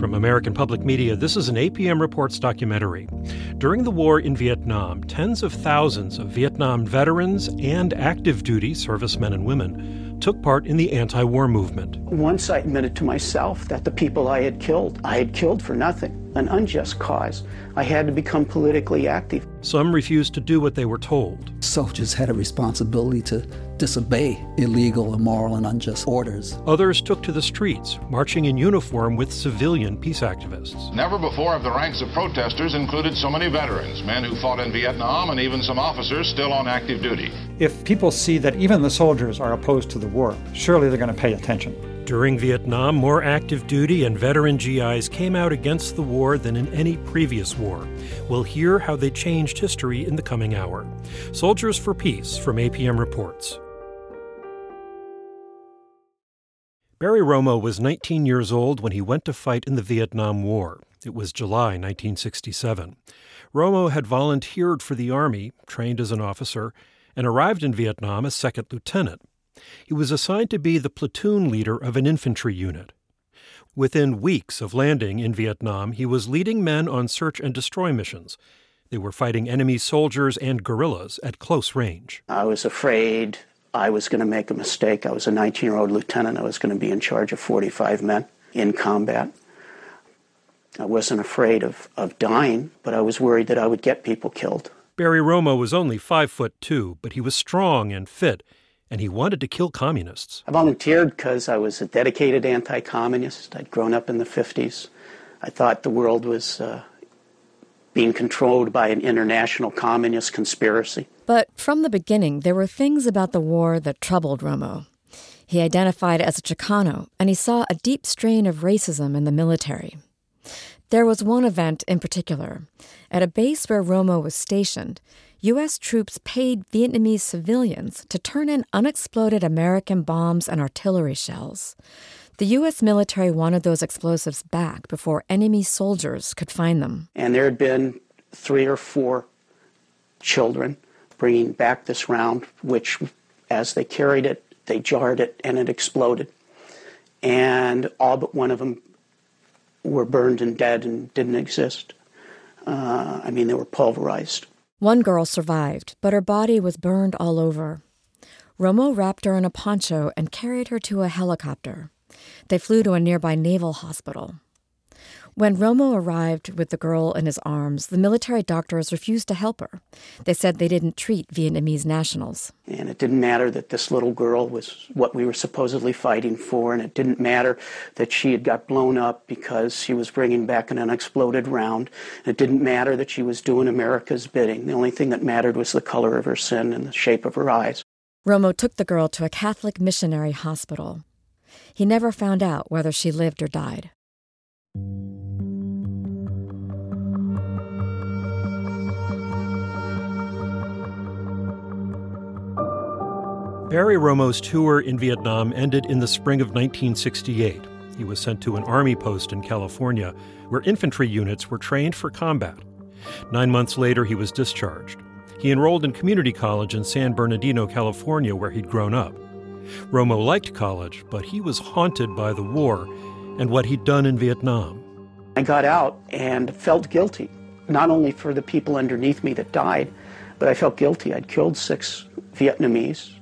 From American Public Media, this is an APM Reports documentary. During the war in Vietnam, tens of thousands of Vietnam veterans and active duty servicemen and women took part in the anti war movement. Once I admitted to myself that the people I had killed, I had killed for nothing, an unjust cause. I had to become politically active. Some refused to do what they were told. Soldiers had a responsibility to disobey illegal, immoral, and unjust orders. Others took to the streets, marching in uniform with civilian peace activists. Never before have the ranks of protesters included so many veterans, men who fought in Vietnam, and even some officers still on active duty. If people see that even the soldiers are opposed to the war, surely they're going to pay attention. During Vietnam, more active duty and veteran GIs came out against the war than in any previous war. We'll hear how they changed history in the coming hour. Soldiers for Peace from APM Reports. Barry Romo was 19 years old when he went to fight in the Vietnam War. It was July 1967. Romo had volunteered for the Army, trained as an officer, and arrived in Vietnam as second lieutenant. He was assigned to be the platoon leader of an infantry unit. Within weeks of landing in Vietnam, he was leading men on search and destroy missions. They were fighting enemy soldiers and guerrillas at close range. I was afraid I was going to make a mistake. I was a 19 year old lieutenant. I was going to be in charge of 45 men in combat. I wasn't afraid of, of dying, but I was worried that I would get people killed. Barry Romo was only five foot two, but he was strong and fit, and he wanted to kill communists. I volunteered because I was a dedicated anti communist. I'd grown up in the 50s. I thought the world was uh, being controlled by an international communist conspiracy. But from the beginning, there were things about the war that troubled Romo. He identified as a Chicano, and he saw a deep strain of racism in the military. There was one event in particular. At a base where Romo was stationed, U.S. troops paid Vietnamese civilians to turn in unexploded American bombs and artillery shells. The U.S. military wanted those explosives back before enemy soldiers could find them. And there had been three or four children bringing back this round, which, as they carried it, they jarred it and it exploded. And all but one of them were burned and dead and didn't exist. Uh, I mean, they were pulverized. One girl survived, but her body was burned all over. Romo wrapped her in a poncho and carried her to a helicopter. They flew to a nearby naval hospital. When Romo arrived with the girl in his arms, the military doctors refused to help her. They said they didn't treat Vietnamese nationals. And it didn't matter that this little girl was what we were supposedly fighting for, and it didn't matter that she had got blown up because she was bringing back an unexploded round. It didn't matter that she was doing America's bidding. The only thing that mattered was the color of her sin and the shape of her eyes. Romo took the girl to a Catholic missionary hospital. He never found out whether she lived or died. Barry Romo's tour in Vietnam ended in the spring of 1968. He was sent to an army post in California where infantry units were trained for combat. Nine months later, he was discharged. He enrolled in community college in San Bernardino, California, where he'd grown up. Romo liked college, but he was haunted by the war and what he'd done in Vietnam. I got out and felt guilty, not only for the people underneath me that died, but I felt guilty. I'd killed six Vietnamese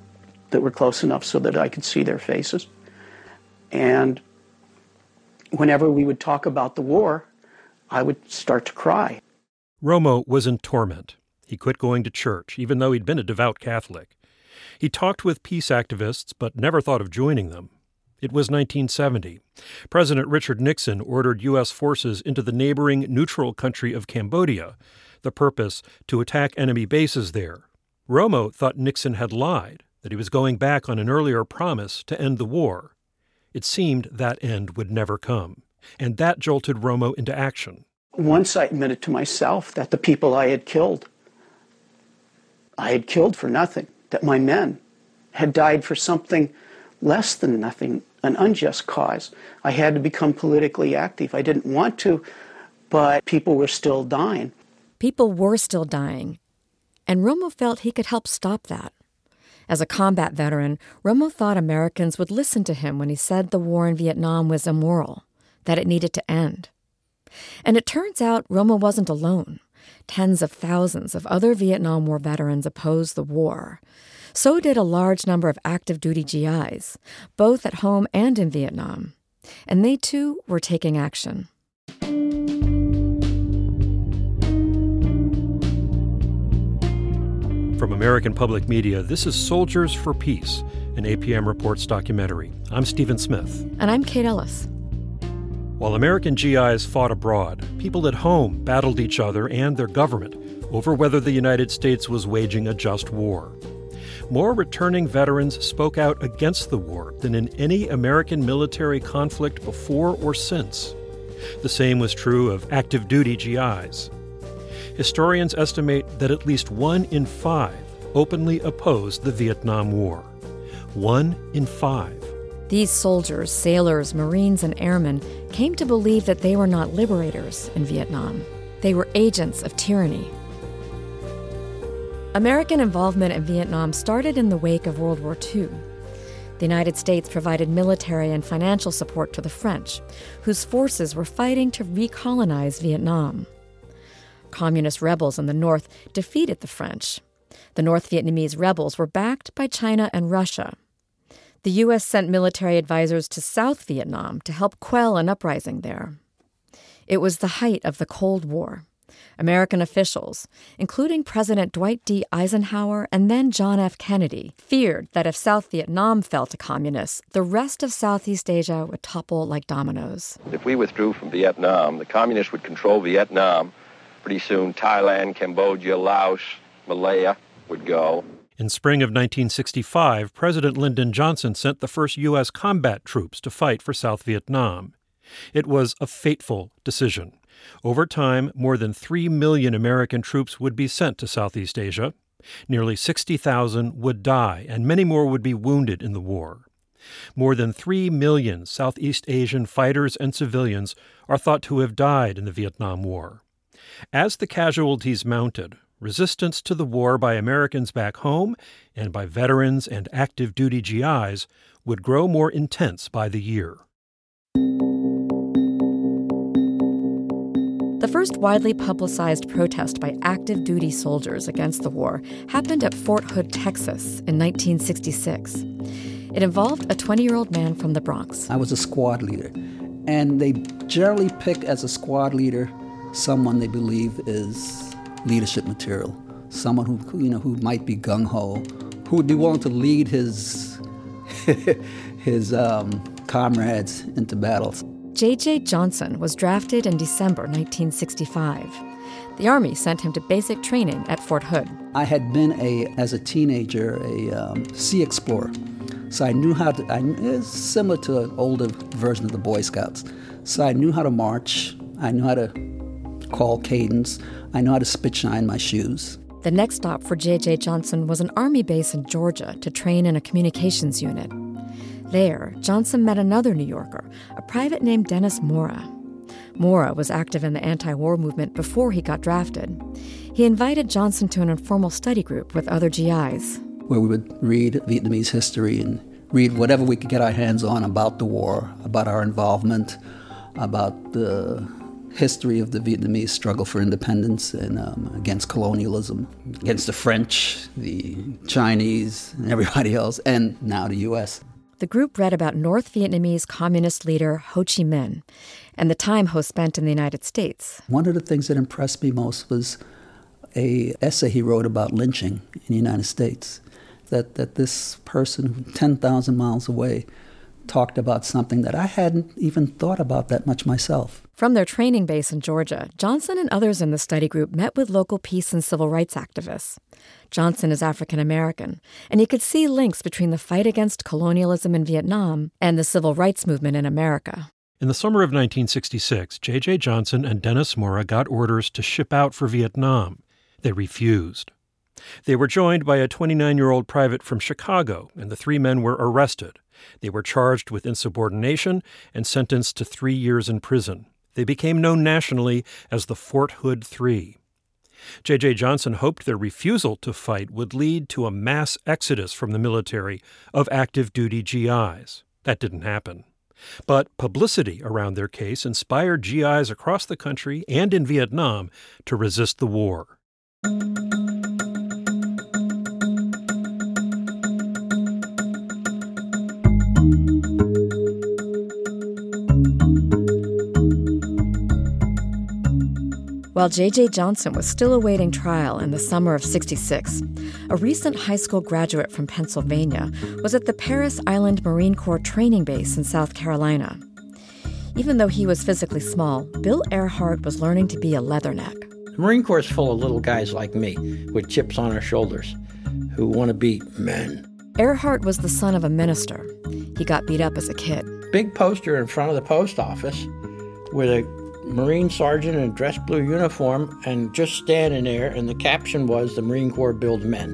that were close enough so that I could see their faces. And whenever we would talk about the war, I would start to cry. Romo was in torment. He quit going to church, even though he'd been a devout Catholic. He talked with peace activists, but never thought of joining them. It was 1970. President Richard Nixon ordered U.S. forces into the neighboring neutral country of Cambodia, the purpose to attack enemy bases there. Romo thought Nixon had lied, that he was going back on an earlier promise to end the war. It seemed that end would never come, and that jolted Romo into action. Once I admitted to myself that the people I had killed, I had killed for nothing, that my men had died for something less than nothing, an unjust cause. I had to become politically active. I didn't want to, but people were still dying. People were still dying, and Romo felt he could help stop that. As a combat veteran, Romo thought Americans would listen to him when he said the war in Vietnam was immoral, that it needed to end. And it turns out Romo wasn't alone. Tens of thousands of other Vietnam War veterans opposed the war. So did a large number of active duty GIs, both at home and in Vietnam. And they too were taking action. From American Public Media, this is Soldiers for Peace, an APM Reports documentary. I'm Stephen Smith. And I'm Kate Ellis. While American GIs fought abroad, people at home battled each other and their government over whether the United States was waging a just war. More returning veterans spoke out against the war than in any American military conflict before or since. The same was true of active duty GIs historians estimate that at least one in five openly opposed the Vietnam War. One in five. These soldiers, sailors, Marines, and airmen came to believe that they were not liberators in Vietnam. They were agents of tyranny. American involvement in Vietnam started in the wake of World War II. The United States provided military and financial support to the French, whose forces were fighting to recolonize Vietnam. Communist rebels in the north defeated the French. The North Vietnamese rebels were backed by China and Russia. The U.S. sent military advisors to South Vietnam to help quell an uprising there. It was the height of the Cold War. American officials, including President Dwight D. Eisenhower and then John F. Kennedy, feared that if South Vietnam fell to communists, the rest of Southeast Asia would topple like dominoes. If we withdrew from Vietnam, the communists would control Vietnam Pretty soon, Thailand, Cambodia, Laos, Malaya would go. In spring of 1965, President Lyndon Johnson sent the first U.S. combat troops to fight for South Vietnam. It was a fateful decision. Over time, more than 3 million American troops would be sent to Southeast Asia. Nearly 60,000 would die, and many more would be wounded in the war. More than 3 million Southeast Asian fighters and civilians are thought to have died in the Vietnam War. As the casualties mounted, resistance to the war by Americans back home and by veterans and active duty GIs would grow more intense by the year. The first widely publicized protest by active duty soldiers against the war happened at Fort Hood, Texas in 1966. It involved a 20 year old man from the Bronx. I was a squad leader, and they generally pick as a squad leader someone they believe is leadership material, someone who you know who might be gung ho, who would be willing to lead his his um, comrades into battles. J.J. Johnson was drafted in December 1965. The Army sent him to basic training at Fort Hood. I had been a, as a teenager, a um, sea explorer, so I knew how to. I, it's similar to an older version of the Boy Scouts. So I knew how to march. I knew how to call cadence. I know how to spit shine my shoes. The next stop for J.J. Johnson was an army base in Georgia to train in a communications unit. There, Johnson met another New Yorker, a private named Dennis Mora. Mora was active in the anti war movement before he got drafted. He invited Johnson to an informal study group with other GIs. Where we would read Vietnamese history and read whatever we could get our hands on about the war, about our involvement, about the history of the Vietnamese struggle for independence and um, against colonialism, against the French, the Chinese, and everybody else, and now the U.S. The group read about North Vietnamese communist leader Ho Chi Minh and the time Ho spent in the United States. One of the things that impressed me most was a essay he wrote about lynching in the United States. That, that this person 10,000 miles away talked about something that I hadn't even thought about that much myself. From their training base in Georgia, Johnson and others in the study group met with local peace and civil rights activists. Johnson is African American, and he could see links between the fight against colonialism in Vietnam and the civil rights movement in America. In the summer of 1966, J.J. Johnson and Dennis Mora got orders to ship out for Vietnam. They refused. They were joined by a 29 year old private from Chicago, and the three men were arrested. They were charged with insubordination and sentenced to three years in prison. They became known nationally as the Fort Hood Three. J.J. Johnson hoped their refusal to fight would lead to a mass exodus from the military of active duty GIs. That didn't happen. But publicity around their case inspired GIs across the country and in Vietnam to resist the war. While J.J. Johnson was still awaiting trial in the summer of 66, a recent high school graduate from Pennsylvania was at the Parris Island Marine Corps training base in South Carolina. Even though he was physically small, Bill Ehrhart was learning to be a leatherneck. The Marine Corps is full of little guys like me with chips on our shoulders who want to be men. Ehrhart was the son of a minister. He got beat up as a kid. Big poster in front of the post office with a Marine sergeant in a dress blue uniform and just standing there, and the caption was The Marine Corps builds men.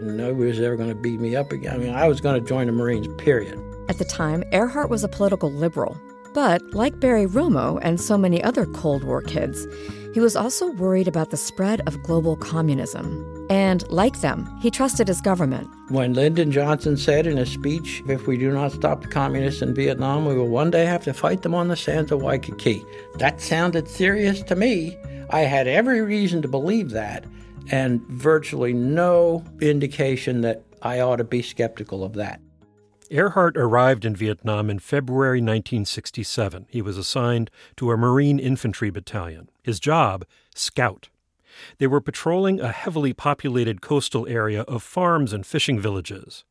And nobody was ever going to beat me up again. I mean, I was going to join the Marines, period. At the time, Ehrhart was a political liberal. But like Barry Romo and so many other Cold War kids, he was also worried about the spread of global communism. And like them, he trusted his government. When Lyndon Johnson said in a speech, if we do not stop the communists in Vietnam, we will one day have to fight them on the sands of Waikiki. That sounded serious to me. I had every reason to believe that, and virtually no indication that I ought to be skeptical of that. Ehrhart arrived in Vietnam in February 1967. He was assigned to a Marine Infantry Battalion. His job, scout. They were patrolling a heavily populated coastal area of farms and fishing villages.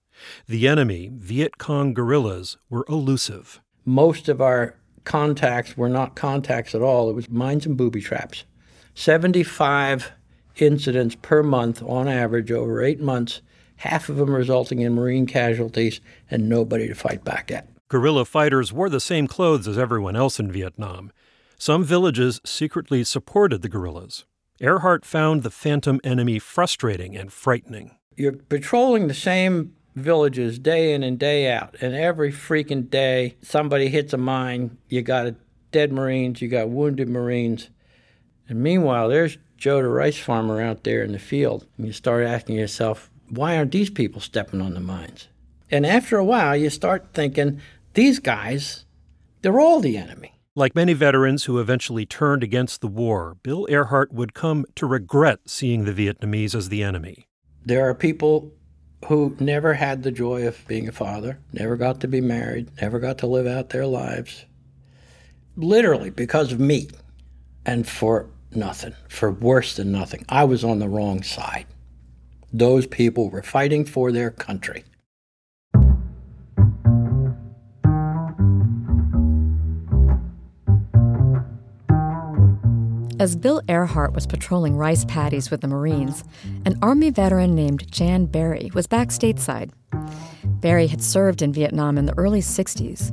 The enemy, Viet Cong guerrillas, were elusive. Most of our contacts were not contacts at all, it was mines and booby traps. 75 incidents per month on average over eight months, half of them resulting in Marine casualties and nobody to fight back at. Guerrilla fighters wore the same clothes as everyone else in Vietnam. Some villages secretly supported the guerrillas. Ehrhart found the phantom enemy frustrating and frightening. You're patrolling the same villages day in and day out, and every freaking day somebody hits a mine, you got dead Marines, you got wounded Marines. And meanwhile, there's Joe the rice farmer out there in the field. And you start asking yourself, why aren't these people stepping on the mines? And after a while, you start thinking, these guys, they're all the enemy. Like many veterans who eventually turned against the war, Bill Ehrhart would come to regret seeing the Vietnamese as the enemy. There are people who never had the joy of being a father, never got to be married, never got to live out their lives, literally because of me, and for nothing, for worse than nothing. I was on the wrong side. Those people were fighting for their country. As Bill Ehrhart was patrolling rice paddies with the Marines, an Army veteran named Jan Barry was back stateside. Barry had served in Vietnam in the early 60s.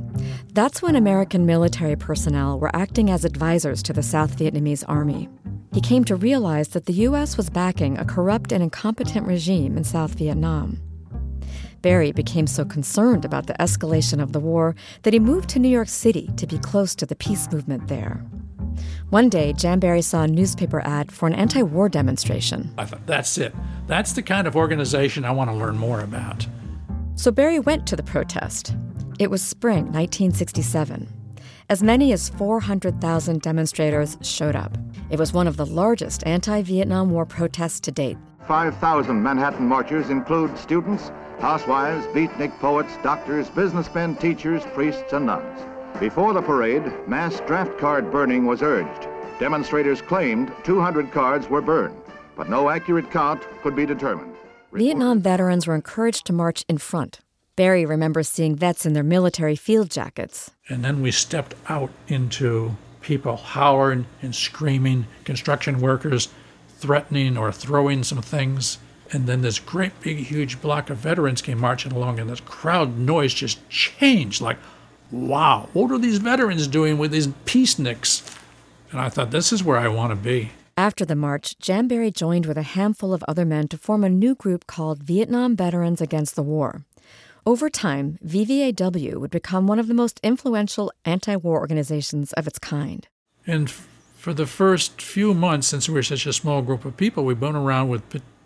That's when American military personnel were acting as advisors to the South Vietnamese Army. He came to realize that the U.S. was backing a corrupt and incompetent regime in South Vietnam. Barry became so concerned about the escalation of the war that he moved to New York City to be close to the peace movement there. One day, Jan Barry saw a newspaper ad for an anti war demonstration. I thought, that's it. That's the kind of organization I want to learn more about. So Barry went to the protest. It was spring 1967. As many as 400,000 demonstrators showed up. It was one of the largest anti Vietnam War protests to date. 5,000 Manhattan marchers include students, housewives, beatnik poets, doctors, businessmen, teachers, priests, and nuns. Before the parade, mass draft card burning was urged. Demonstrators claimed 200 cards were burned, but no accurate count could be determined. Vietnam veterans were encouraged to march in front. Barry remembers seeing vets in their military field jackets. And then we stepped out into people howling and screaming, construction workers threatening or throwing some things. And then this great big huge block of veterans came marching along, and this crowd noise just changed like, wow, what are these veterans doing with these peaceniks? And I thought, this is where I want to be. After the march, Jan Barry joined with a handful of other men to form a new group called Vietnam Veterans Against the War. Over time, VVAW would become one of the most influential anti war organizations of its kind. And for the first few months, since we were such a small group of people, we went around with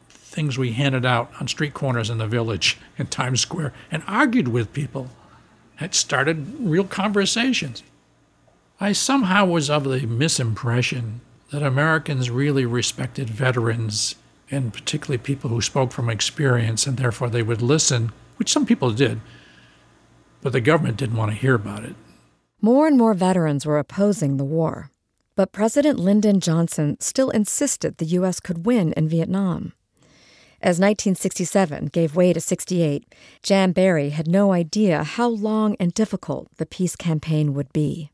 things we handed out on street corners in the village in Times Square and argued with people had started real conversations. I somehow was of the misimpression that Americans really respected veterans and particularly people who spoke from experience, and therefore they would listen, which some people did, but the government didn't want to hear about it. More and more veterans were opposing the war, but President Lyndon Johnson still insisted the U.S. could win in Vietnam. As 1967 gave way to 68, Jan Barry had no idea how long and difficult the peace campaign would be.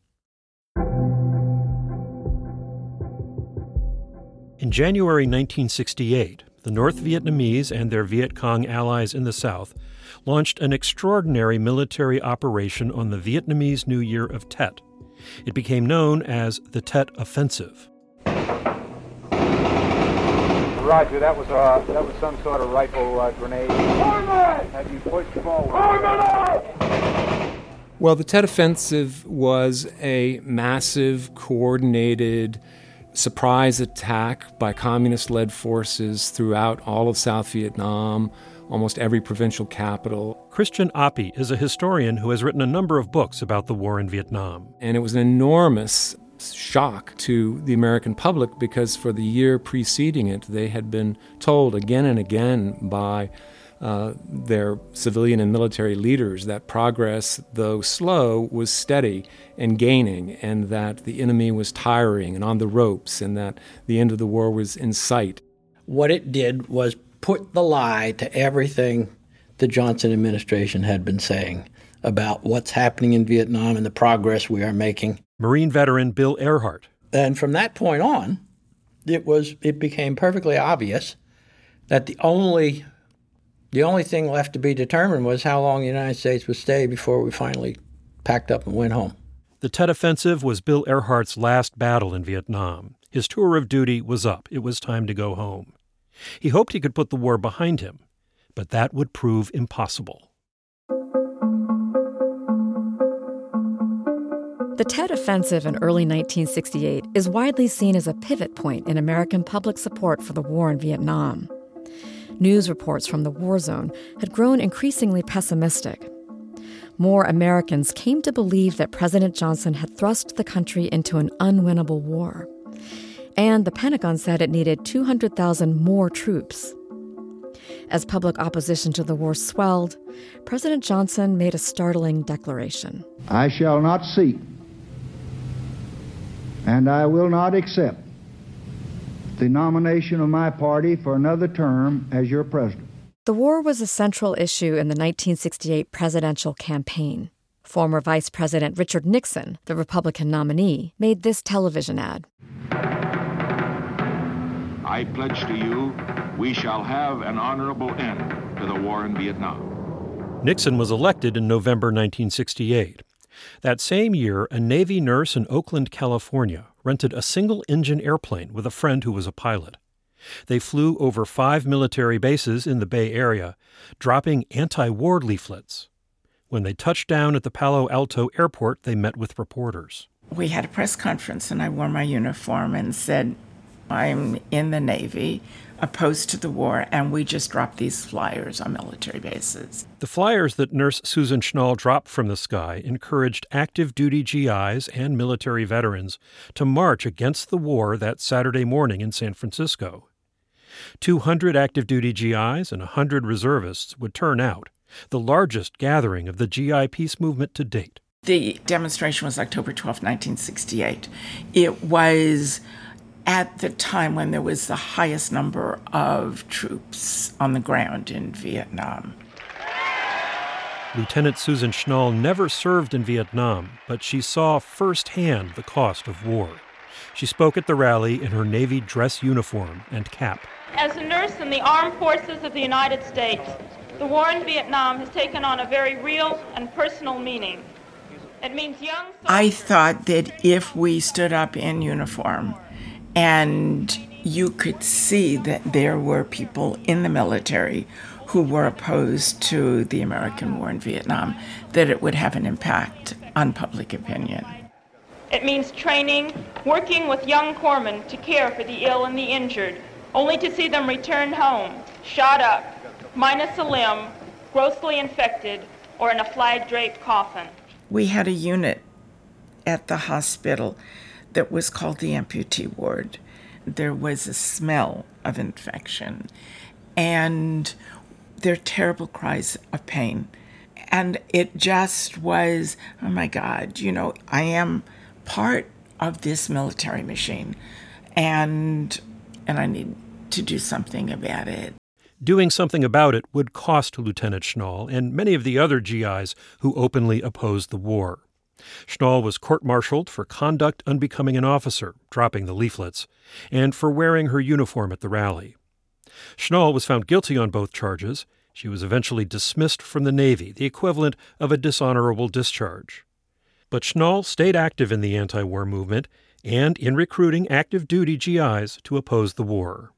In January 1968, the North Vietnamese and their Viet Cong allies in the South launched an extraordinary military operation on the Vietnamese New Year of Tet. It became known as the Tet Offensive. Roger, that was uh, that was some sort of rifle uh, grenade. Have you pushed forward? Well, the Tet Offensive was a massive, coordinated surprise attack by communist led forces throughout all of South Vietnam, almost every provincial capital. Christian Appy is a historian who has written a number of books about the war in Vietnam. And it was an enormous shock to the American public because for the year preceding it, they had been told again and again by uh, their civilian and military leaders that progress, though slow, was steady and gaining, and that the enemy was tiring and on the ropes, and that the end of the war was in sight. What it did was put the lie to everything the Johnson administration had been saying about what's happening in Vietnam and the progress we are making. Marine veteran Bill Ehrhart. And from that point on, it was it became perfectly obvious that the only the only thing left to be determined was how long the United States would stay before we finally packed up and went home. The Tet Offensive was Bill Ehrhart's last battle in Vietnam. His tour of duty was up. It was time to go home. He hoped he could put the war behind him, but that would prove impossible. The Tet Offensive in early 1968 is widely seen as a pivot point in American public support for the war in Vietnam. News reports from the war zone had grown increasingly pessimistic. More Americans came to believe that President Johnson had thrust the country into an unwinnable war. And the Pentagon said it needed 200,000 more troops. As public opposition to the war swelled, President Johnson made a startling declaration I shall not seek, and I will not accept the nomination of my party for another term as your president. The war was a central issue in the 1968 presidential campaign. Former Vice President Richard Nixon, the Republican nominee, made this television ad. I pledge to you, we shall have an honorable end to the war in Vietnam. Nixon was elected in November 1968. That same year, a Navy nurse in Oakland, California, rented a single engine airplane with a friend who was a pilot. They flew over five military bases in the Bay Area, dropping anti war leaflets. When they touched down at the Palo Alto airport, they met with reporters. We had a press conference, and I wore my uniform and said, I'm in the Navy opposed to the war, and we just dropped these flyers on military bases. The flyers that Nurse Susan Schnall dropped from the sky encouraged active duty GIs and military veterans to march against the war that Saturday morning in San Francisco. 200 active duty GIs and 100 reservists would turn out, the largest gathering of the GI peace movement to date. The demonstration was October 12, 1968. It was at the time when there was the highest number of troops on the ground in Vietnam. Lieutenant Susan Schnall never served in Vietnam, but she saw firsthand the cost of war. She spoke at the rally in her Navy dress uniform and cap. As a nurse in the armed forces of the United States, the war in Vietnam has taken on a very real and personal meaning. It means young. I thought that if we stood up in uniform, and you could see that there were people in the military who were opposed to the American war in Vietnam, that it would have an impact on public opinion. It means training, working with young corpsmen to care for the ill and the injured, only to see them return home, shot up, minus a limb, grossly infected, or in a flag draped coffin. We had a unit at the hospital that was called the amputee ward. There was a smell of infection and their terrible cries of pain. And it just was, oh my God, you know, I am part of this military machine and and I need to do something about it. Doing something about it would cost Lieutenant Schnall and many of the other GIs who openly opposed the war. Schnall was court martialed for conduct unbecoming an officer, dropping the leaflets, and for wearing her uniform at the rally. Schnall was found guilty on both charges. She was eventually dismissed from the Navy, the equivalent of a dishonorable discharge. But Schnall stayed active in the anti war movement and in recruiting active duty GIs to oppose the war.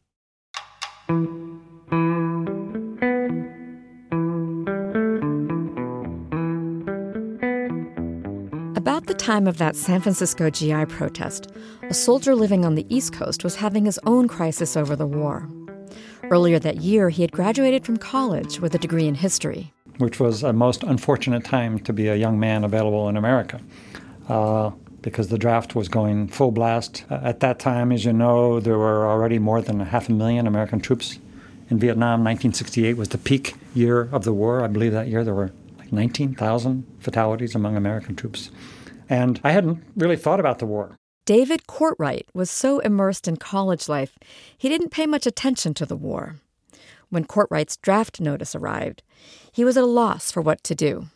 About the time of that San Francisco GI protest, a soldier living on the East Coast was having his own crisis over the war. Earlier that year, he had graduated from college with a degree in history. Which was a most unfortunate time to be a young man available in America. Uh, because the draft was going full blast. Uh, at that time, as you know, there were already more than a half a million American troops in Vietnam. 1968 was the peak year of the war. I believe that year there were 19,000 fatalities among American troops. And I hadn't really thought about the war. David Courtwright was so immersed in college life, he didn't pay much attention to the war. When Courtwright's draft notice arrived, he was at a loss for what to do.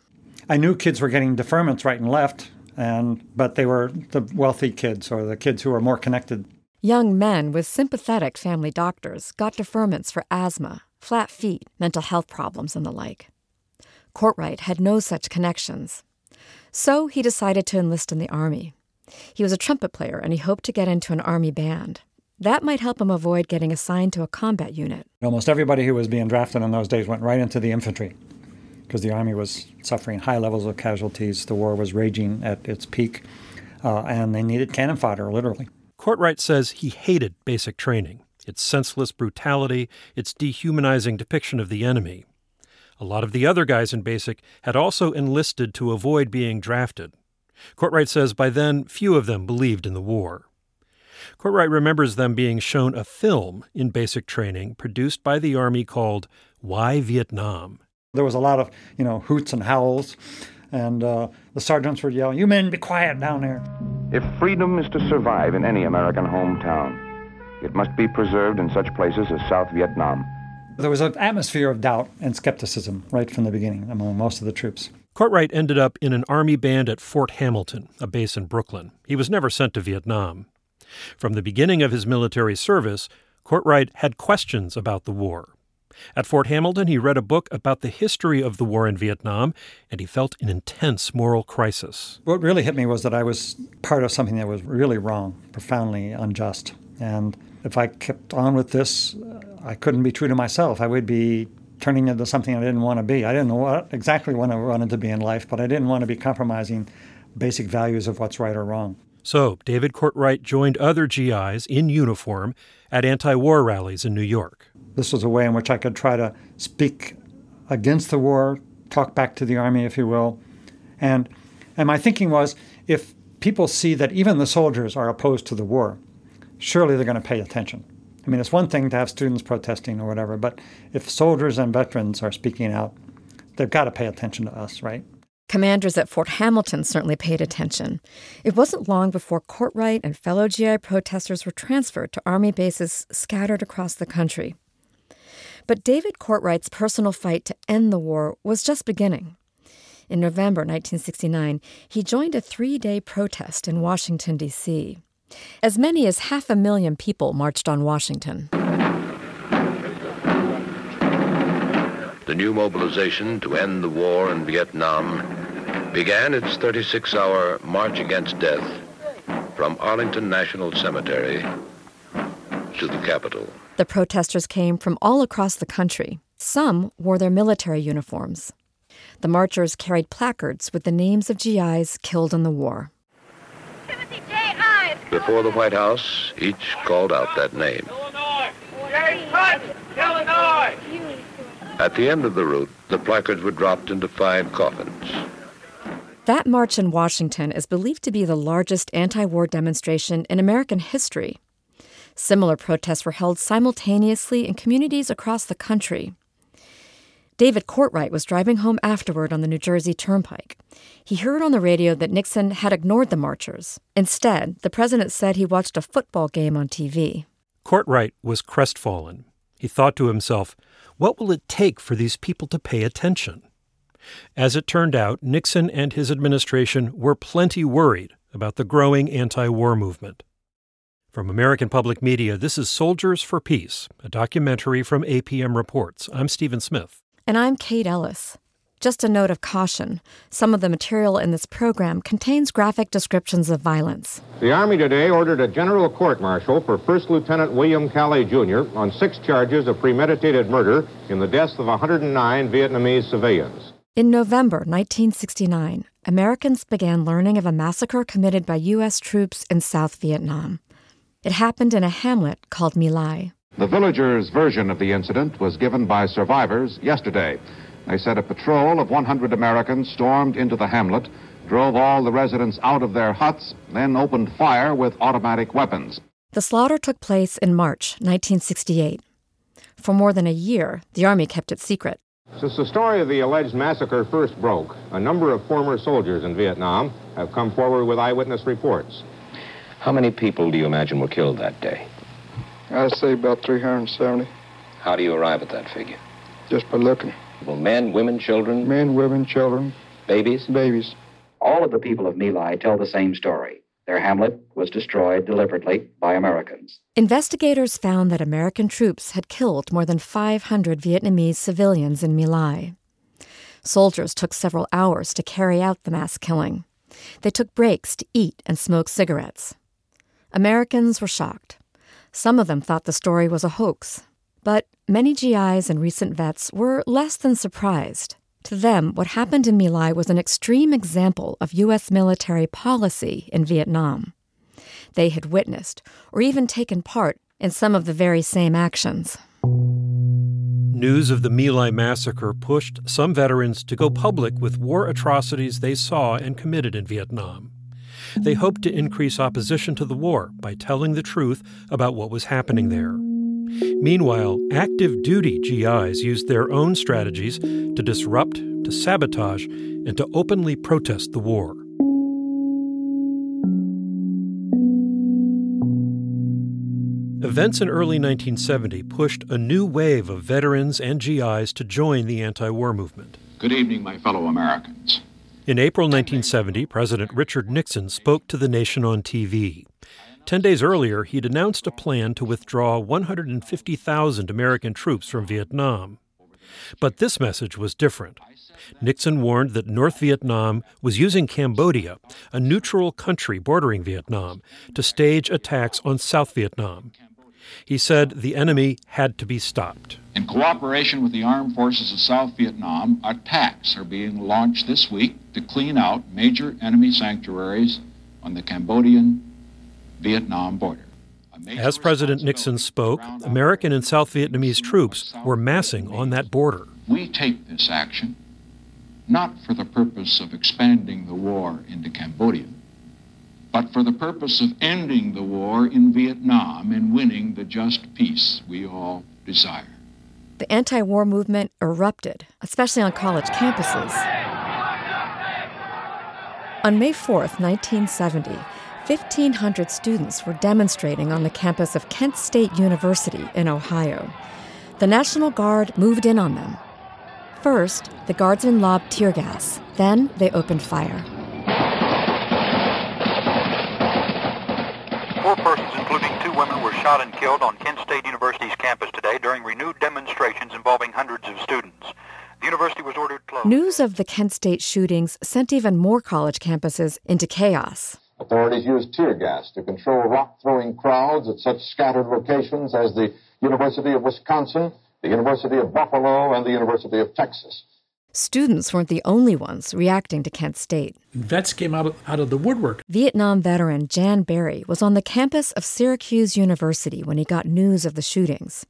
I knew kids were getting deferments right and left, and but they were the wealthy kids or the kids who were more connected. Young men with sympathetic family doctors got deferments for asthma, flat feet, mental health problems, and the like. Courtwright had no such connections. So he decided to enlist in the Army. He was a trumpet player and he hoped to get into an Army band. That might help him avoid getting assigned to a combat unit. Almost everybody who was being drafted in those days went right into the infantry because the Army was suffering high levels of casualties. The war was raging at its peak, uh, and they needed cannon fodder, literally. Courtwright says he hated basic training its senseless brutality, its dehumanizing depiction of the enemy. A lot of the other guys in basic had also enlisted to avoid being drafted. Courtwright says by then few of them believed in the war. Courtwright remembers them being shown a film in basic training produced by the Army called Why Vietnam. There was a lot of, you know, hoots and howls, and uh, the sergeants were yelling, You men be quiet down there. If freedom is to survive in any American hometown, it must be preserved in such places as South Vietnam. There was an atmosphere of doubt and skepticism right from the beginning among most of the troops. Courtwright ended up in an Army band at Fort Hamilton, a base in Brooklyn. He was never sent to Vietnam. From the beginning of his military service, Courtwright had questions about the war. At Fort Hamilton, he read a book about the history of the war in Vietnam, and he felt an intense moral crisis. What really hit me was that I was part of something that was really wrong, profoundly unjust. And if I kept on with this, I couldn't be true to myself. I would be turning into something I didn't want to be. I didn't know what exactly what I wanted to be in life, but I didn't want to be compromising basic values of what's right or wrong. So, David Courtwright joined other GIs in uniform at anti war rallies in New York. This was a way in which I could try to speak against the war, talk back to the Army, if you will. And, and my thinking was if people see that even the soldiers are opposed to the war, surely they're going to pay attention. I mean, it's one thing to have students protesting or whatever, but if soldiers and veterans are speaking out, they've got to pay attention to us, right? Commanders at Fort Hamilton certainly paid attention. It wasn't long before Courtwright and fellow GI protesters were transferred to Army bases scattered across the country. But David Courtwright's personal fight to end the war was just beginning. In November 1969, he joined a three day protest in Washington, D.C. As many as half a million people marched on Washington. The new mobilization to end the war in Vietnam began its 36 hour march against death from Arlington National Cemetery to the Capitol. The protesters came from all across the country. Some wore their military uniforms. The marchers carried placards with the names of GIs killed in the war. Before the White House, each called out that name. At the end of the route, the placards were dropped into five coffins. That march in Washington is believed to be the largest anti war demonstration in American history. Similar protests were held simultaneously in communities across the country. David Courtwright was driving home afterward on the New Jersey Turnpike. He heard on the radio that Nixon had ignored the marchers. Instead, the president said he watched a football game on TV. Courtwright was crestfallen. He thought to himself, what will it take for these people to pay attention? As it turned out, Nixon and his administration were plenty worried about the growing anti war movement. From American Public Media, this is Soldiers for Peace, a documentary from APM Reports. I'm Stephen Smith. And I'm Kate Ellis. Just a note of caution some of the material in this program contains graphic descriptions of violence. The Army today ordered a general court martial for First Lieutenant William Calley Jr. on six charges of premeditated murder in the deaths of 109 Vietnamese civilians. In November 1969, Americans began learning of a massacre committed by U.S. troops in South Vietnam. It happened in a hamlet called My Lai. The villagers' version of the incident was given by survivors yesterday. They said a patrol of 100 Americans stormed into the hamlet, drove all the residents out of their huts, then opened fire with automatic weapons. The slaughter took place in March 1968. For more than a year, the Army kept it secret. Since the story of the alleged massacre first broke, a number of former soldiers in Vietnam have come forward with eyewitness reports. How many people do you imagine were killed that day? I'd say about 370. How do you arrive at that figure? Just by looking. Well, men, women, children? Men, women, children. Babies? Babies. All of the people of My tell the same story. Their hamlet was destroyed deliberately by Americans. Investigators found that American troops had killed more than 500 Vietnamese civilians in My Lai. Soldiers took several hours to carry out the mass killing. They took breaks to eat and smoke cigarettes. Americans were shocked. Some of them thought the story was a hoax. But many GIs and recent vets were less than surprised. To them, what happened in My Lai was an extreme example of U.S. military policy in Vietnam. They had witnessed or even taken part in some of the very same actions. News of the My Lai massacre pushed some veterans to go public with war atrocities they saw and committed in Vietnam. They hoped to increase opposition to the war by telling the truth about what was happening there. Meanwhile, active duty GIs used their own strategies to disrupt, to sabotage, and to openly protest the war. Events in early 1970 pushed a new wave of veterans and GIs to join the anti war movement. Good evening, my fellow Americans. In April 1970, President Richard Nixon spoke to the nation on TV. Ten days earlier, he'd announced a plan to withdraw 150,000 American troops from Vietnam. But this message was different. Nixon warned that North Vietnam was using Cambodia, a neutral country bordering Vietnam, to stage attacks on South Vietnam. He said the enemy had to be stopped. In cooperation with the armed forces of South Vietnam, attacks are being launched this week to clean out major enemy sanctuaries on the Cambodian Vietnam border. As President Nixon spoke, American and South Vietnamese troops were massing on that border. We take this action not for the purpose of expanding the war into Cambodia, but for the purpose of ending the war in Vietnam and winning the just peace we all desire. The anti war movement erupted, especially on college campuses. On May 4th, 1970, 1,500 students were demonstrating on the campus of Kent State University in Ohio. The National Guard moved in on them. First, the guardsmen lobbed tear gas. Then they opened fire. Four persons, including two women, were shot and killed on Kent State University's campus today during renewed demonstrations involving hundreds of students. The university was ordered closed. News of the Kent State shootings sent even more college campuses into chaos. Authorities used tear gas to control rock throwing crowds at such scattered locations as the University of Wisconsin, the University of Buffalo, and the University of Texas. Students weren't the only ones reacting to Kent State. Vets came out of, out of the woodwork. Vietnam veteran Jan Barry was on the campus of Syracuse University when he got news of the shootings.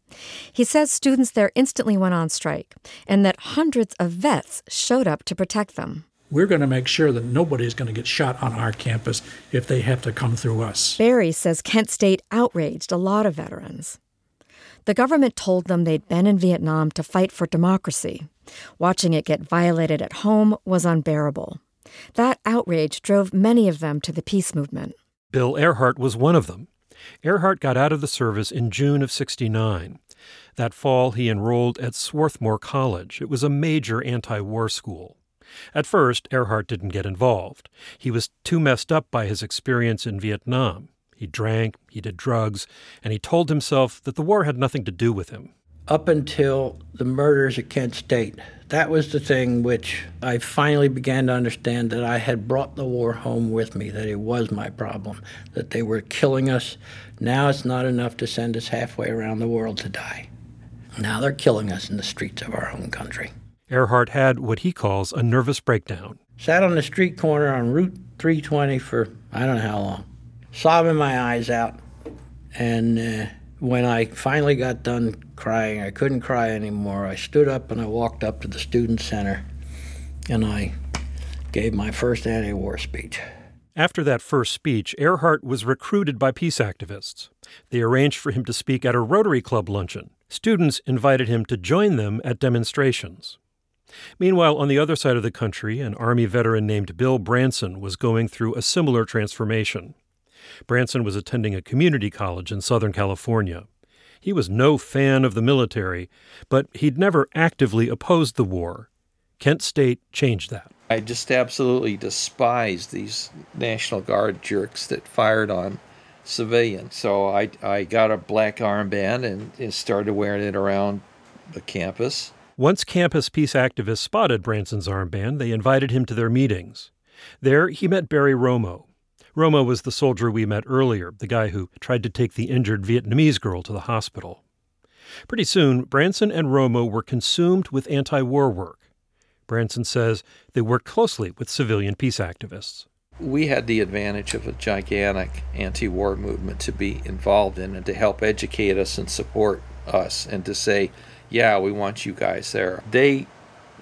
He says students there instantly went on strike and that hundreds of vets showed up to protect them. We're going to make sure that nobody is going to get shot on our campus if they have to come through us. Barry says Kent State outraged a lot of veterans. The government told them they'd been in Vietnam to fight for democracy. Watching it get violated at home was unbearable. That outrage drove many of them to the peace movement. Bill Ehrhart was one of them. Ehrhart got out of the service in June of 69. That fall, he enrolled at Swarthmore College. It was a major anti war school. At first, Ehrhart didn't get involved. He was too messed up by his experience in Vietnam. He drank, he did drugs, and he told himself that the war had nothing to do with him. Up until the murders at Kent State, that was the thing which I finally began to understand that I had brought the war home with me, that it was my problem, that they were killing us. Now it's not enough to send us halfway around the world to die. Now they're killing us in the streets of our own country. Ehrhart had what he calls a nervous breakdown. Sat on the street corner on Route 320 for I don't know how long, sobbing my eyes out. And uh, when I finally got done crying, I couldn't cry anymore. I stood up and I walked up to the Student Center and I gave my first anti war speech. After that first speech, Ehrhart was recruited by peace activists. They arranged for him to speak at a Rotary Club luncheon. Students invited him to join them at demonstrations. Meanwhile, on the other side of the country, an Army veteran named Bill Branson was going through a similar transformation. Branson was attending a community college in Southern California. He was no fan of the military, but he'd never actively opposed the war. Kent State changed that. I just absolutely despise these National Guard jerks that fired on civilians. So I, I got a black armband and, and started wearing it around the campus. Once campus peace activists spotted Branson's armband, they invited him to their meetings. There, he met Barry Romo. Romo was the soldier we met earlier, the guy who tried to take the injured Vietnamese girl to the hospital. Pretty soon, Branson and Romo were consumed with anti war work. Branson says they worked closely with civilian peace activists. We had the advantage of a gigantic anti war movement to be involved in and to help educate us and support us and to say, yeah, we want you guys there. They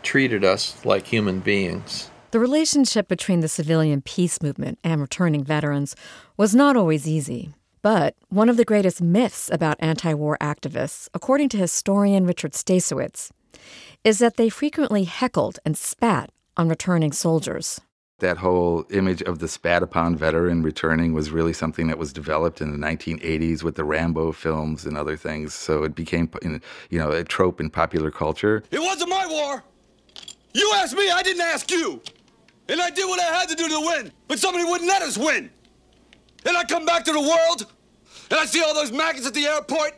treated us like human beings. The relationship between the civilian peace movement and returning veterans was not always easy. But one of the greatest myths about anti war activists, according to historian Richard Stacewicz, is that they frequently heckled and spat on returning soldiers. That whole image of the spat upon veteran returning was really something that was developed in the 1980s with the Rambo films and other things. So it became, you know, a trope in popular culture. It wasn't my war. You asked me, I didn't ask you. And I did what I had to do to win, but somebody wouldn't let us win. And I come back to the world, and I see all those maggots at the airport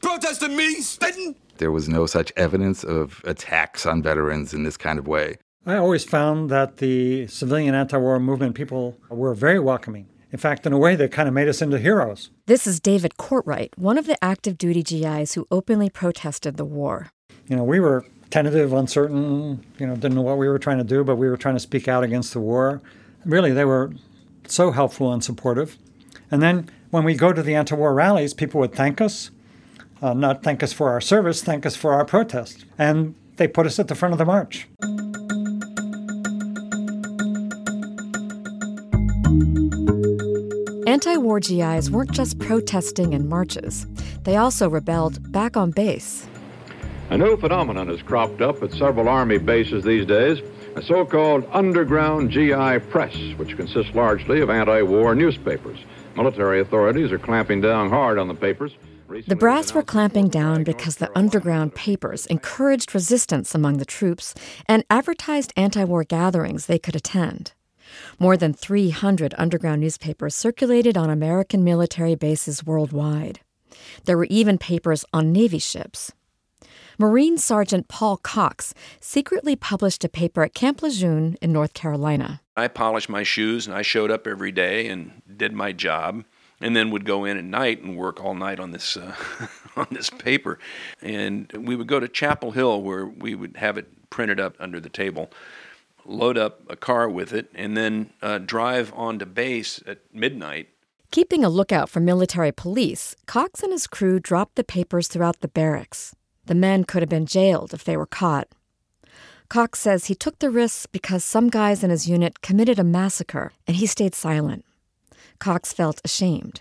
protesting me, spitting. There was no such evidence of attacks on veterans in this kind of way. I always found that the civilian anti war movement people were very welcoming. In fact, in a way, they kind of made us into heroes. This is David Cortright, one of the active duty GIs who openly protested the war. You know, we were tentative, uncertain, you know, didn't know what we were trying to do, but we were trying to speak out against the war. Really, they were so helpful and supportive. And then when we go to the anti war rallies, people would thank us, uh, not thank us for our service, thank us for our protest. And they put us at the front of the march. Anti war GIs weren't just protesting in marches, they also rebelled back on base. A new phenomenon has cropped up at several Army bases these days a so called underground GI press, which consists largely of anti war newspapers. Military authorities are clamping down hard on the papers. The brass were clamping down because the underground papers encouraged resistance among the troops and advertised anti war gatherings they could attend. More than 300 underground newspapers circulated on American military bases worldwide. There were even papers on Navy ships. Marine Sergeant Paul Cox secretly published a paper at Camp Lejeune in North Carolina. I polished my shoes and I showed up every day and did my job and then would go in at night and work all night on this uh, on this paper. And we would go to Chapel Hill where we would have it printed up under the table, load up a car with it, and then uh, drive on to base at midnight. Keeping a lookout for military police, Cox and his crew dropped the papers throughout the barracks. The men could have been jailed if they were caught. Cox says he took the risks because some guys in his unit committed a massacre and he stayed silent. Cox felt ashamed.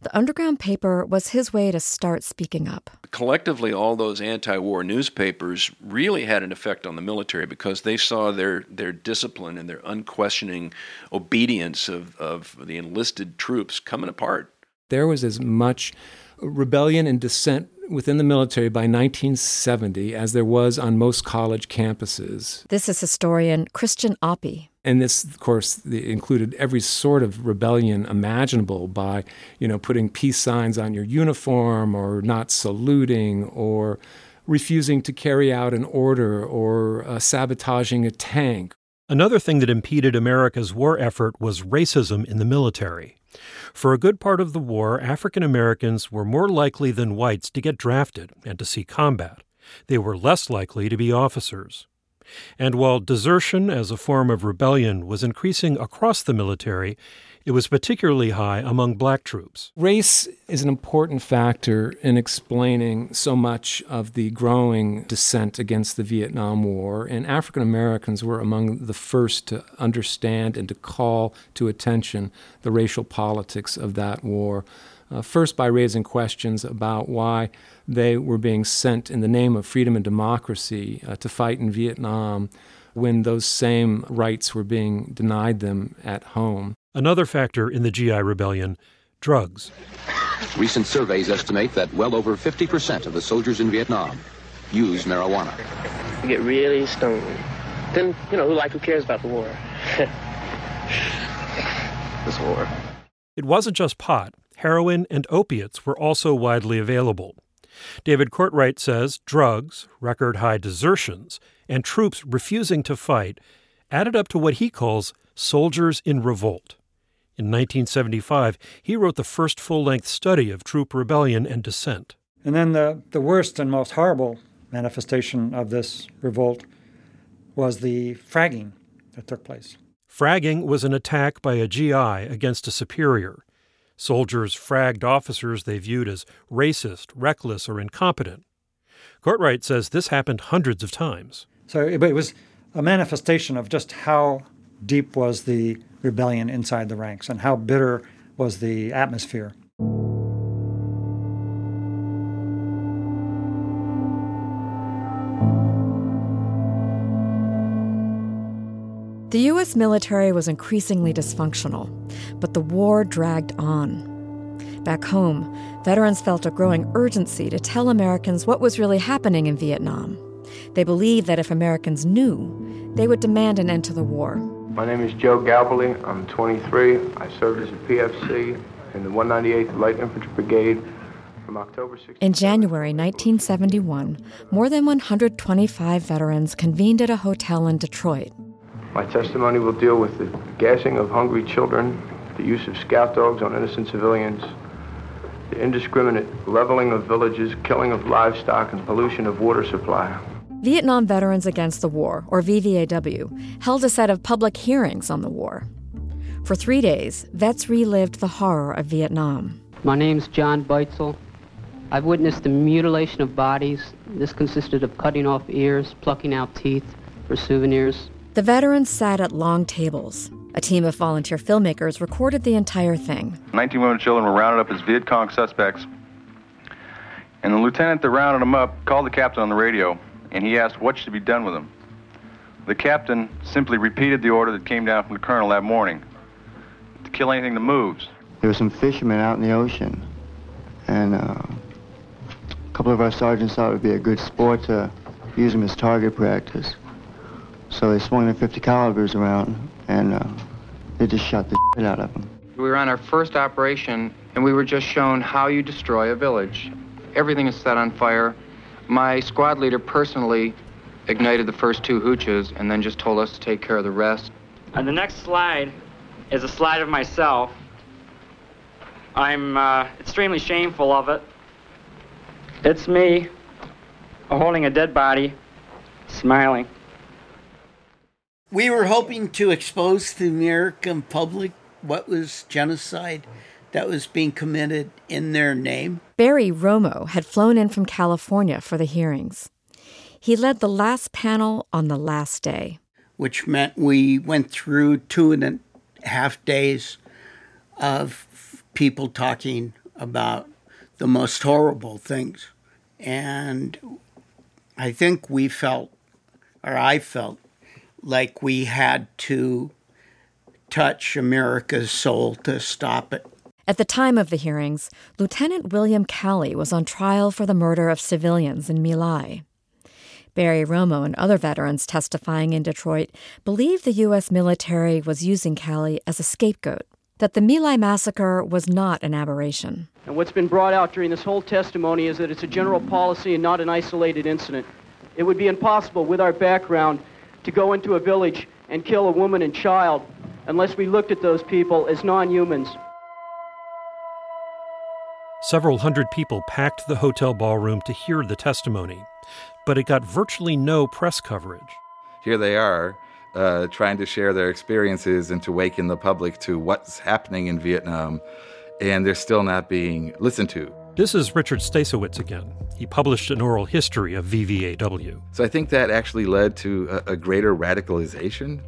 The underground paper was his way to start speaking up. Collectively, all those anti war newspapers really had an effect on the military because they saw their, their discipline and their unquestioning obedience of, of the enlisted troops coming apart. There was as much rebellion and dissent within the military by 1970 as there was on most college campuses. This is historian Christian Appy. And this, of course, included every sort of rebellion imaginable by, you know, putting peace signs on your uniform or not saluting or refusing to carry out an order or uh, sabotaging a tank. Another thing that impeded America's war effort was racism in the military. For a good part of the war, African Americans were more likely than whites to get drafted and to see combat. They were less likely to be officers. And while desertion as a form of rebellion was increasing across the military, it was particularly high among black troops. Race is an important factor in explaining so much of the growing dissent against the Vietnam War, and African Americans were among the first to understand and to call to attention the racial politics of that war. Uh, first, by raising questions about why they were being sent in the name of freedom and democracy uh, to fight in Vietnam when those same rights were being denied them at home. Another factor in the GI rebellion drugs. Recent surveys estimate that well over 50% of the soldiers in Vietnam use marijuana. You get really stoned. Then, you know, who like who cares about the war? this war. It wasn't just pot. Heroin and opiates were also widely available. David Cortright says drugs, record high desertions, and troops refusing to fight added up to what he calls soldiers in revolt. In 1975, he wrote the first full length study of troop rebellion and dissent. And then the, the worst and most horrible manifestation of this revolt was the fragging that took place. Fragging was an attack by a GI against a superior. Soldiers fragged officers they viewed as racist, reckless, or incompetent. Cortright says this happened hundreds of times. So it, it was a manifestation of just how deep was the rebellion inside the ranks and how bitter was the atmosphere. The U.S. military was increasingly dysfunctional, but the war dragged on. Back home, veterans felt a growing urgency to tell Americans what was really happening in Vietnam. They believed that if Americans knew, they would demand an end to the war. My name is Joe Galberly. I'm 23. I served as a PFC in the 198th Light Infantry Brigade from October 16. In January 1971, more than 125 veterans convened at a hotel in Detroit. My testimony will deal with the gassing of hungry children, the use of scout dogs on innocent civilians, the indiscriminate leveling of villages, killing of livestock, and pollution of water supply. Vietnam Veterans Against the War, or VVAW, held a set of public hearings on the war. For three days, vets relived the horror of Vietnam. My name's John Beitzel. I've witnessed the mutilation of bodies. This consisted of cutting off ears, plucking out teeth for souvenirs. The veterans sat at long tables. A team of volunteer filmmakers recorded the entire thing. 19 women and children were rounded up as Viet Cong suspects. And the lieutenant that rounded them up called the captain on the radio, and he asked what should be done with them. The captain simply repeated the order that came down from the colonel that morning to kill anything that moves. There were some fishermen out in the ocean, and uh, a couple of our sergeants thought it would be a good sport to use them as target practice. So they swung their 50 calibers around and uh, they just shot the shit out of them. We were on our first operation and we were just shown how you destroy a village. Everything is set on fire. My squad leader personally ignited the first two hooches and then just told us to take care of the rest. And the next slide is a slide of myself. I'm uh, extremely shameful of it. It's me holding a dead body, smiling. We were hoping to expose to the American public what was genocide that was being committed in their name. Barry Romo had flown in from California for the hearings. He led the last panel on the last day. Which meant we went through two and a half days of people talking about the most horrible things. And I think we felt, or I felt, like we had to touch America's soul to stop it. At the time of the hearings, Lieutenant William Calley was on trial for the murder of civilians in My Lai. Barry Romo and other veterans testifying in Detroit believe the U.S. military was using Calley as a scapegoat, that the My Lai massacre was not an aberration. And what's been brought out during this whole testimony is that it's a general policy and not an isolated incident. It would be impossible with our background to go into a village and kill a woman and child unless we looked at those people as non humans. Several hundred people packed the hotel ballroom to hear the testimony, but it got virtually no press coverage. Here they are, uh, trying to share their experiences and to waken the public to what's happening in Vietnam, and they're still not being listened to. This is Richard Stacewicz again. He published an oral history of VVAW. So I think that actually led to a, a greater radicalization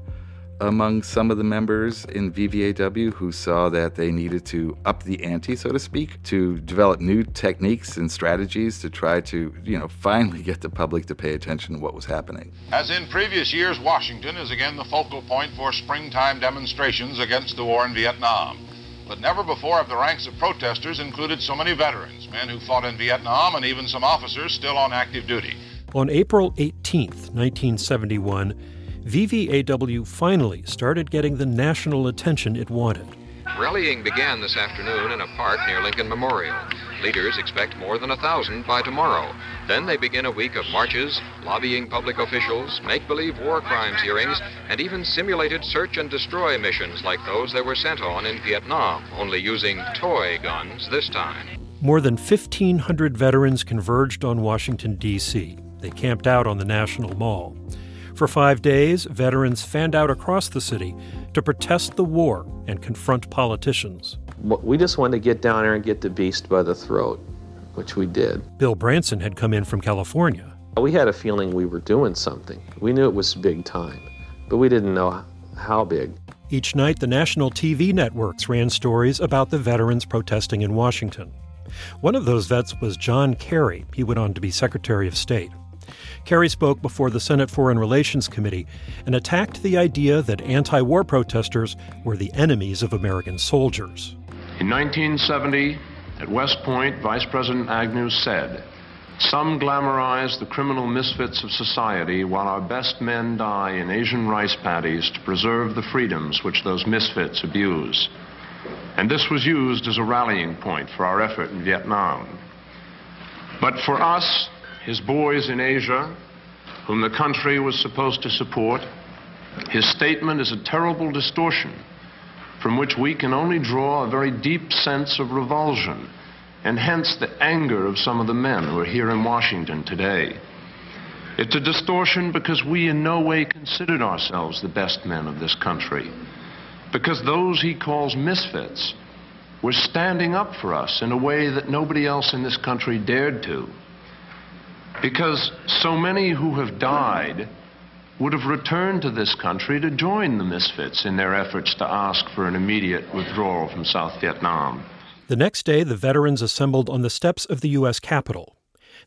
among some of the members in VVAW who saw that they needed to up the ante, so to speak, to develop new techniques and strategies to try to, you know, finally get the public to pay attention to what was happening. As in previous years, Washington is again the focal point for springtime demonstrations against the war in Vietnam. But never before have the ranks of protesters included so many veterans, men who fought in Vietnam, and even some officers still on active duty. On April 18, 1971, VVAW finally started getting the national attention it wanted. Rallying began this afternoon in a park near Lincoln Memorial. Leaders expect more than a thousand by tomorrow. Then they begin a week of marches, lobbying public officials, make believe war crimes hearings, and even simulated search and destroy missions like those they were sent on in Vietnam, only using toy guns this time. More than 1,500 veterans converged on Washington, D.C. They camped out on the National Mall. For five days, veterans fanned out across the city to protest the war and confront politicians. We just wanted to get down there and get the beast by the throat, which we did. Bill Branson had come in from California. We had a feeling we were doing something. We knew it was big time, but we didn't know how big. Each night, the national TV networks ran stories about the veterans protesting in Washington. One of those vets was John Kerry. He went on to be Secretary of State. Kerry spoke before the Senate Foreign Relations Committee and attacked the idea that anti war protesters were the enemies of American soldiers. In 1970, at West Point, Vice President Agnew said, Some glamorize the criminal misfits of society while our best men die in Asian rice paddies to preserve the freedoms which those misfits abuse. And this was used as a rallying point for our effort in Vietnam. But for us, his boys in Asia, whom the country was supposed to support, his statement is a terrible distortion from which we can only draw a very deep sense of revulsion and hence the anger of some of the men who are here in Washington today. It's a distortion because we in no way considered ourselves the best men of this country. Because those he calls misfits were standing up for us in a way that nobody else in this country dared to. Because so many who have died would have returned to this country to join the misfits in their efforts to ask for an immediate withdrawal from South Vietnam. The next day, the veterans assembled on the steps of the U.S. Capitol.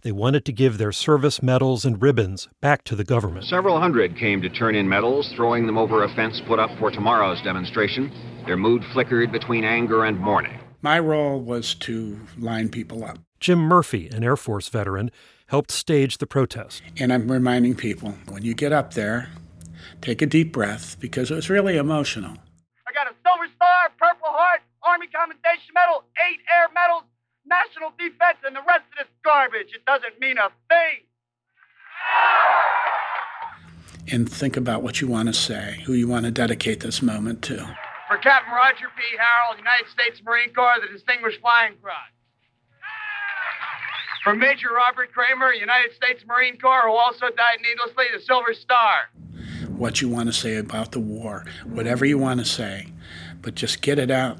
They wanted to give their service medals and ribbons back to the government. Several hundred came to turn in medals, throwing them over a fence put up for tomorrow's demonstration. Their mood flickered between anger and mourning. My role was to line people up. Jim Murphy, an Air Force veteran, helped stage the protest. And I'm reminding people when you get up there, take a deep breath because it was really emotional. I got a Silver Star, Purple Heart, Army Commendation Medal, eight Air Medals, National Defense, and the rest of this garbage. It doesn't mean a thing. And think about what you want to say, who you want to dedicate this moment to. For Captain Roger P. Harrell, United States Marine Corps, the Distinguished Flying Cross. For Major Robert Kramer, United States Marine Corps, who also died needlessly, the Silver Star. what you want to say about the war, whatever you want to say, but just get it out.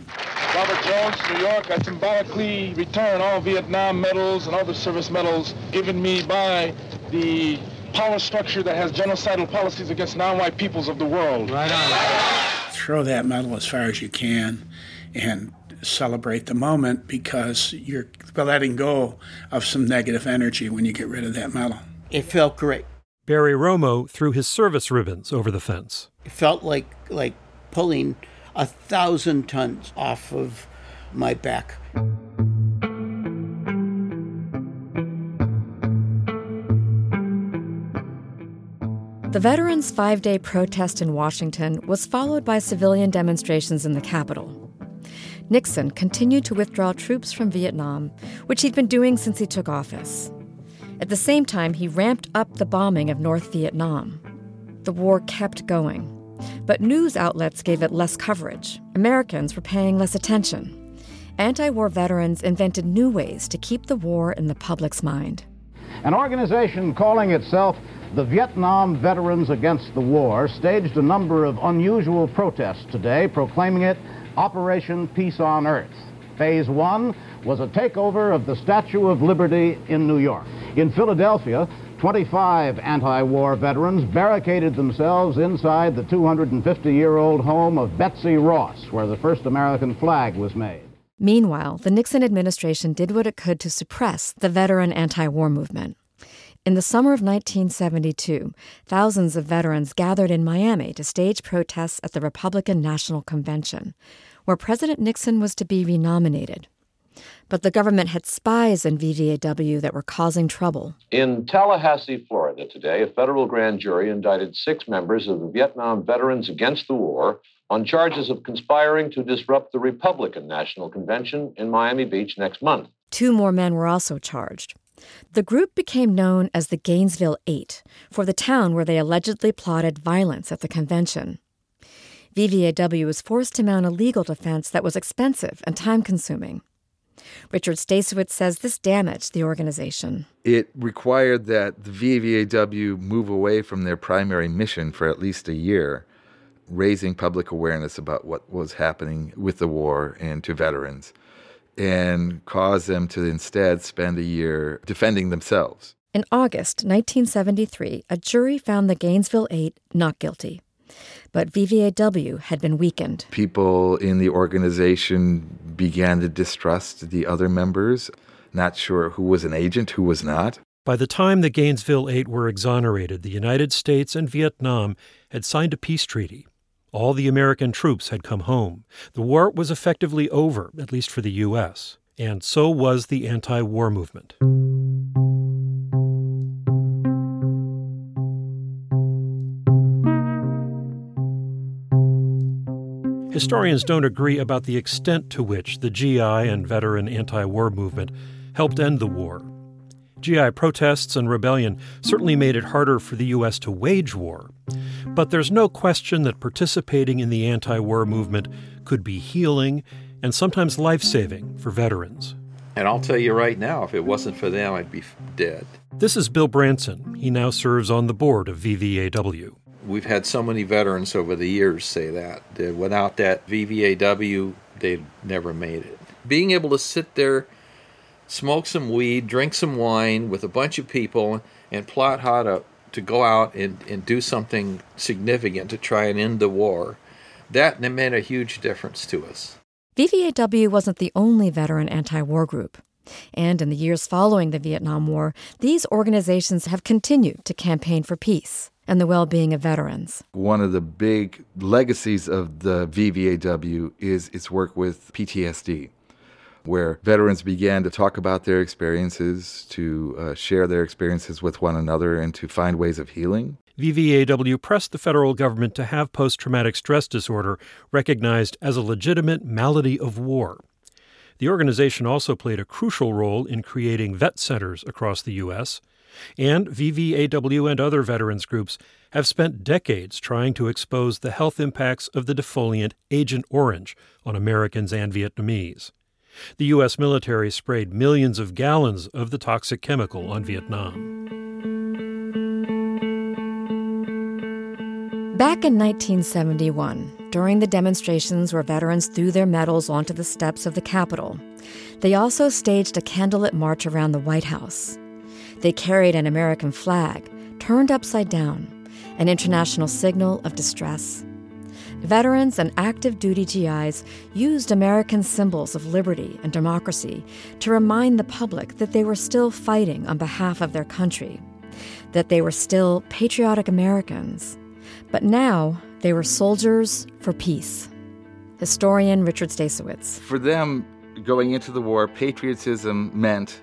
Robert Jones, New York, I symbolically return all Vietnam medals and other service medals given me by the power structure that has genocidal policies against non-white peoples of the world. Right on. Throw that medal as far as you can and celebrate the moment because you're letting go of some negative energy when you get rid of that medal. It felt great. Barry Romo threw his service ribbons over the fence. It felt like like pulling a thousand tons off of my back. The veterans' five day protest in Washington was followed by civilian demonstrations in the Capitol. Nixon continued to withdraw troops from Vietnam, which he'd been doing since he took office. At the same time, he ramped up the bombing of North Vietnam. The war kept going, but news outlets gave it less coverage. Americans were paying less attention. Anti war veterans invented new ways to keep the war in the public's mind. An organization calling itself the Vietnam Veterans Against the War staged a number of unusual protests today, proclaiming it Operation Peace on Earth. Phase one was a takeover of the Statue of Liberty in New York. In Philadelphia, 25 anti war veterans barricaded themselves inside the 250 year old home of Betsy Ross, where the first American flag was made. Meanwhile, the Nixon administration did what it could to suppress the veteran anti war movement. In the summer of 1972, thousands of veterans gathered in Miami to stage protests at the Republican National Convention, where President Nixon was to be renominated. But the government had spies in VVAW that were causing trouble. In Tallahassee, Florida, today, a federal grand jury indicted six members of the Vietnam Veterans Against the War on charges of conspiring to disrupt the Republican National Convention in Miami Beach next month. Two more men were also charged. The group became known as the Gainesville Eight for the town where they allegedly plotted violence at the convention. VVAW was forced to mount a legal defense that was expensive and time consuming. Richard Stacewicz says this damaged the organization. It required that the VVAW move away from their primary mission for at least a year, raising public awareness about what was happening with the war and to veterans and cause them to instead spend a year defending themselves. In August 1973, a jury found the Gainesville Eight not guilty. But VVAW had been weakened. People in the organization began to distrust the other members, not sure who was an agent, who was not. By the time the Gainesville Eight were exonerated, the United States and Vietnam had signed a peace treaty. All the American troops had come home. The war was effectively over, at least for the U.S., and so was the anti war movement. Historians don't agree about the extent to which the GI and veteran anti war movement helped end the war. GI protests and rebellion certainly made it harder for the U.S. to wage war. But there's no question that participating in the anti war movement could be healing and sometimes life saving for veterans. And I'll tell you right now, if it wasn't for them, I'd be dead. This is Bill Branson. He now serves on the board of VVAW. We've had so many veterans over the years say that. that without that VVAW, they'd never made it. Being able to sit there smoke some weed, drink some wine with a bunch of people, and plot how to, to go out and, and do something significant to try and end the war. That made a huge difference to us. VVAW wasn't the only veteran anti war group. And in the years following the Vietnam War, these organizations have continued to campaign for peace and the well being of veterans. One of the big legacies of the VVAW is its work with PTSD where veterans began to talk about their experiences, to uh, share their experiences with one another, and to find ways of healing. VVAW pressed the federal government to have post traumatic stress disorder recognized as a legitimate malady of war. The organization also played a crucial role in creating vet centers across the U.S., and VVAW and other veterans groups have spent decades trying to expose the health impacts of the defoliant Agent Orange on Americans and Vietnamese. The U.S. military sprayed millions of gallons of the toxic chemical on Vietnam. Back in 1971, during the demonstrations where veterans threw their medals onto the steps of the Capitol, they also staged a candlelit march around the White House. They carried an American flag turned upside down, an international signal of distress. Veterans and active duty GIs used American symbols of liberty and democracy to remind the public that they were still fighting on behalf of their country, that they were still patriotic Americans. But now they were soldiers for peace. Historian Richard Stacewicz. For them, going into the war, patriotism meant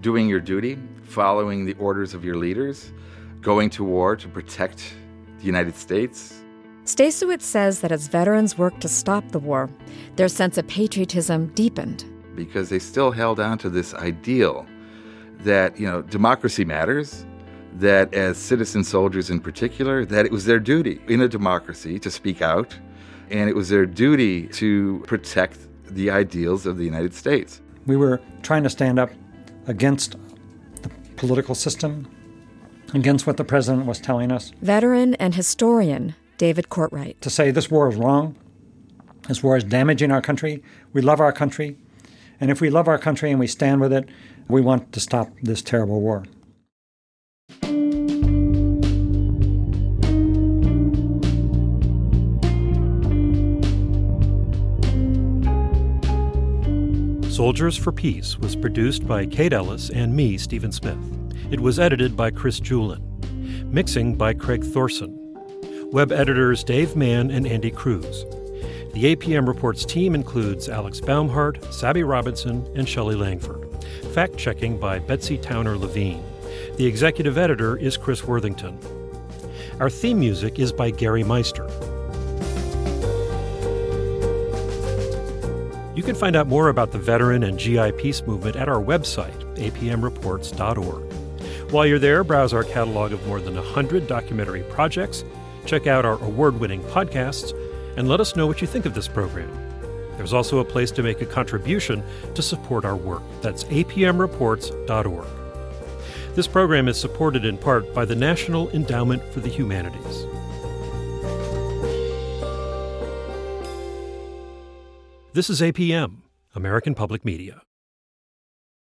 doing your duty, following the orders of your leaders, going to war to protect the United States. Stacewicz says that as veterans worked to stop the war, their sense of patriotism deepened. Because they still held on to this ideal that, you know, democracy matters, that as citizen soldiers in particular, that it was their duty in a democracy to speak out, and it was their duty to protect the ideals of the United States. We were trying to stand up against the political system, against what the president was telling us. Veteran and historian David Cortright. To say this war is wrong, this war is damaging our country, we love our country, and if we love our country and we stand with it, we want to stop this terrible war. Soldiers for Peace was produced by Kate Ellis and me, Stephen Smith. It was edited by Chris Julin. Mixing by Craig Thorson. Web editors Dave Mann and Andy Cruz. The APM Reports team includes Alex Baumhart, Sabby Robinson, and Shelley Langford. Fact checking by Betsy Towner Levine. The executive editor is Chris Worthington. Our theme music is by Gary Meister. You can find out more about the veteran and GI peace movement at our website, apmreports.org. While you're there, browse our catalog of more than 100 documentary projects, check out our award winning podcasts, and let us know what you think of this program. There's also a place to make a contribution to support our work. That's apmreports.org. This program is supported in part by the National Endowment for the Humanities. This is APM, American Public Media.